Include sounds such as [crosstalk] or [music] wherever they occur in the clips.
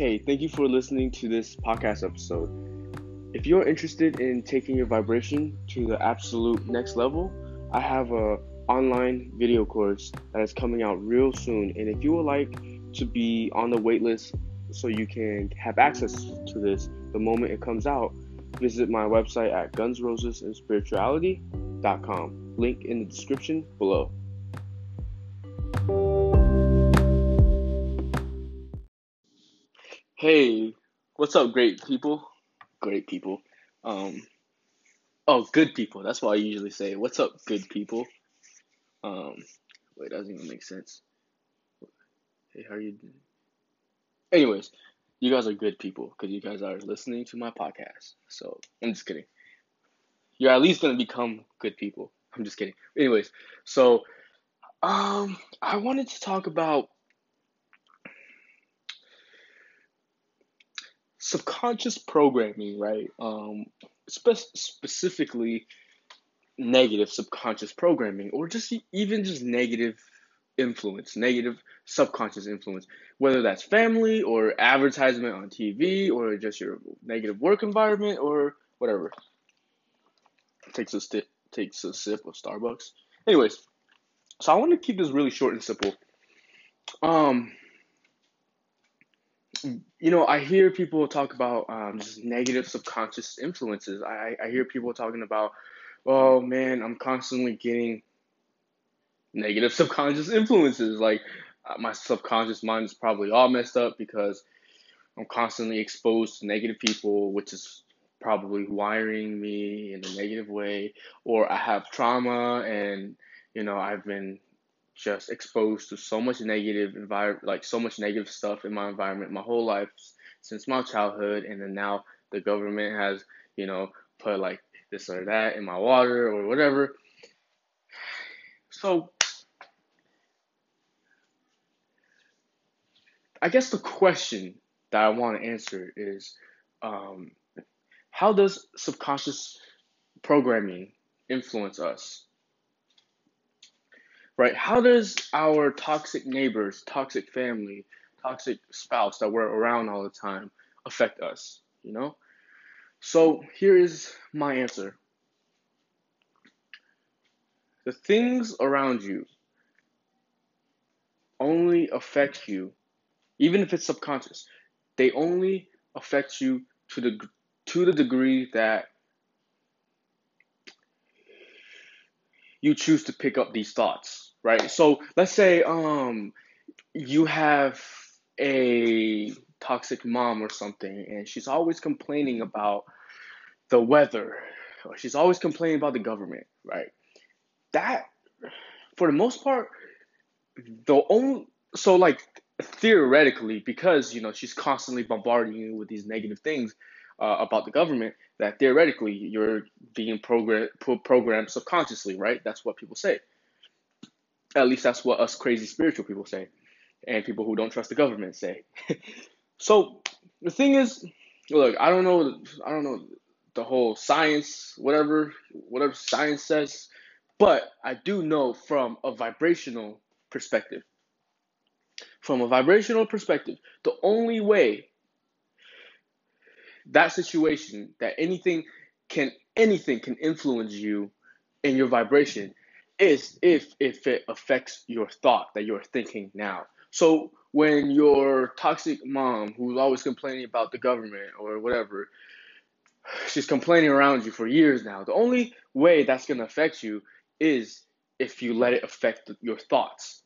Hey, thank you for listening to this podcast episode. If you're interested in taking your vibration to the absolute next level, I have a online video course that is coming out real soon. And if you would like to be on the waitlist so you can have access to this the moment it comes out, visit my website at gunsrosesandspirituality.com. Link in the description below. Hey, what's up, great people? Great people. Um, oh, good people. That's what I usually say. What's up, good people? Um, wait, that doesn't even make sense. Hey, how are you doing? Anyways, you guys are good people because you guys are listening to my podcast. So I'm just kidding. You're at least gonna become good people. I'm just kidding. Anyways, so um, I wanted to talk about subconscious programming, right? Um, spe- specifically negative subconscious programming, or just even just negative influence, negative subconscious influence, whether that's family or advertisement on TV or just your negative work environment or whatever. Takes a sti- takes a sip of Starbucks. Anyways, so I want to keep this really short and simple. Um, you know, I hear people talk about um, just negative subconscious influences. I, I hear people talking about, oh man, I'm constantly getting negative [laughs] subconscious influences. Like uh, my subconscious mind is probably all messed up because I'm constantly exposed to negative people, which is probably wiring me in a negative way, or I have trauma and you know I've been just exposed to so much negative environment, like so much negative stuff in my environment my whole life since my childhood, and then now the government has, you know, put like this or that in my water or whatever. So, I guess the question that I want to answer is, um, how does subconscious programming influence us? Right? How does our toxic neighbors, toxic family, toxic spouse that we're around all the time affect us, you know? So here is my answer. The things around you only affect you, even if it's subconscious. They only affect you to the to the degree that you choose to pick up these thoughts right? So let's say um you have a toxic mom or something and she's always complaining about the weather or she's always complaining about the government, right? That for the most part the only so like theoretically because you know she's constantly bombarding you with these negative things uh, about the government that theoretically you're being program programmed subconsciously right that's what people say at least that's what us crazy spiritual people say, and people who don't trust the government say. [laughs] so the thing is, look, I don't know, I don't know the whole science, whatever, whatever science says, but I do know from a vibrational perspective. From a vibrational perspective, the only way that situation, that anything can anything can influence you in your vibration is if if it affects your thought that you're thinking now. So when your toxic mom, who's always complaining about the government or whatever, she's complaining around you for years now. The only way that's gonna affect you is if you let it affect your thoughts,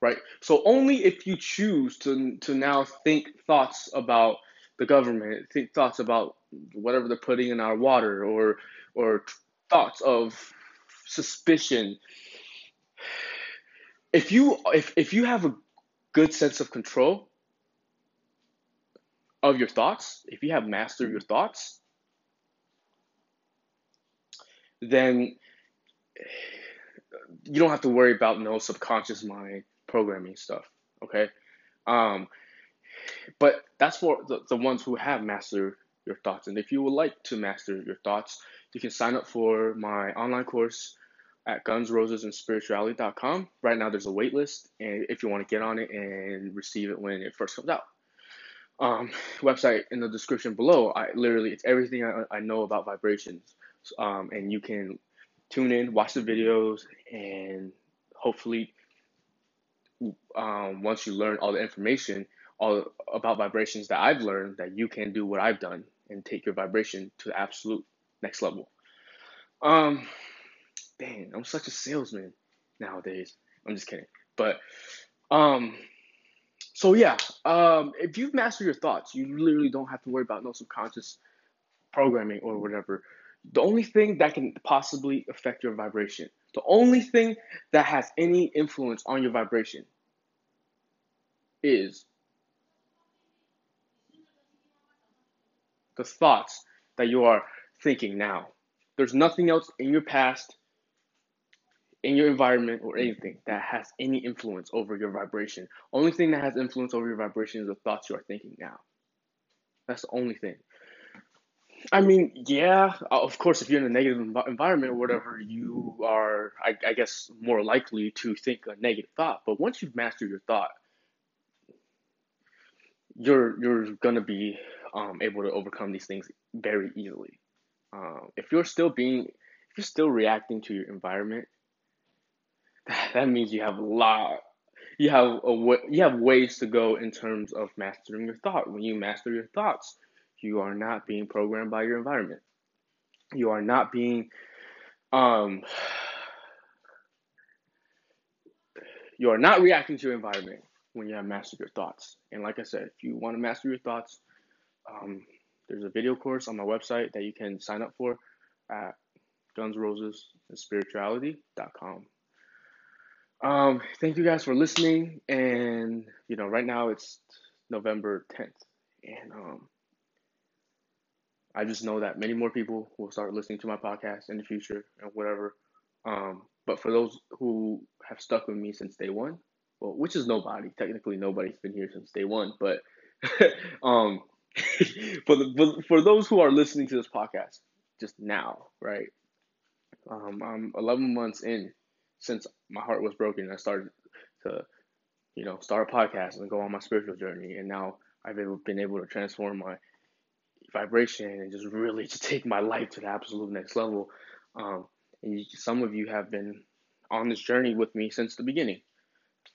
right? So only if you choose to to now think thoughts about the government, think thoughts about whatever they're putting in our water, or or thoughts of suspicion. If you if, if you have a good sense of control of your thoughts if you have mastered your thoughts then you don't have to worry about no subconscious mind programming stuff okay? Um, but that's for the, the ones who have mastered your thoughts and if you would like to master your thoughts you can sign up for my online course at gunsrosesandspirituality.com. Right now, there's a wait list, and if you want to get on it and receive it when it first comes out. um, website in the description below. I literally it's everything I, I know about vibrations, um, and you can tune in, watch the videos, and hopefully, um, once you learn all the information all about vibrations that I've learned, that you can do what I've done and take your vibration to the absolute next level. Um, dang, I'm such a salesman nowadays. I'm just kidding, but um. So yeah, um, if you've mastered your thoughts, you literally don't have to worry about no subconscious programming or whatever. The only thing that can possibly affect your vibration, the only thing that has any influence on your vibration is the thoughts that you are thinking now. There's nothing else in your past, in your environment, or anything that has any influence over your vibration. Only thing that has influence over your vibration is the thoughts you are thinking now. That's the only thing. I mean, yeah, uh, of course, if you're in a negative env- environment or whatever, you are, I, I guess, more likely to think a negative thought. But once you've mastered your thought, you're you're gonna be um, able to overcome these things very easily. Um, if you're still being, if you're still reacting to your environment, [laughs] that means you have a lot. You have a way, you have ways to go in terms of mastering your thought. When you master your thoughts, you are not being programmed by your environment. You are not being um you are not reacting to your environment when you have mastered your thoughts. And like I said, if you want to master your thoughts, um, there's a video course on my website that you can sign up for at gunsrosesandspirituality.com. Um, thank you guys for listening. And, you know, right now it's November 10th. And um, I just know that many more people will start listening to my podcast in the future and whatever. Um, but for those who have stuck with me since day one, well, which is nobody. Technically, nobody's been here since day one. But [laughs] um, [laughs] for the for those who are listening to this podcast just now, right? Um, I'm 11 months in since my heart was broken. I started to, you know, start a podcast and go on my spiritual journey, and now I've been able to transform my vibration and just really to take my life to the absolute next level. Um, and you, some of you have been on this journey with me since the beginning,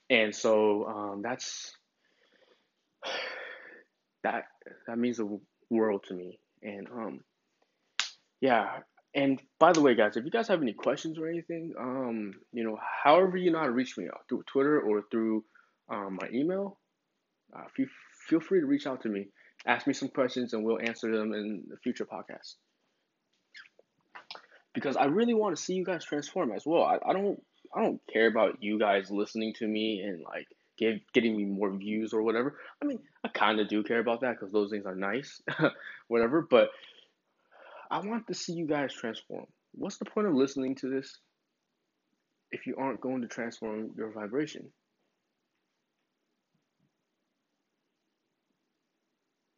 and so um, that's [sighs] that that means the world to me. And um, yeah. And by the way, guys, if you guys have any questions or anything, um, you know, however you know how to reach me out through Twitter or through um, my email, uh, feel feel free to reach out to me ask me some questions and we'll answer them in the future podcast. Because I really want to see you guys transform as well. I, I don't I don't care about you guys listening to me and like give, getting me more views or whatever. I mean, I kind of do care about that because those things are nice, [laughs] whatever. But I want to see you guys transform. What's the point of listening to this if you aren't going to transform your vibration?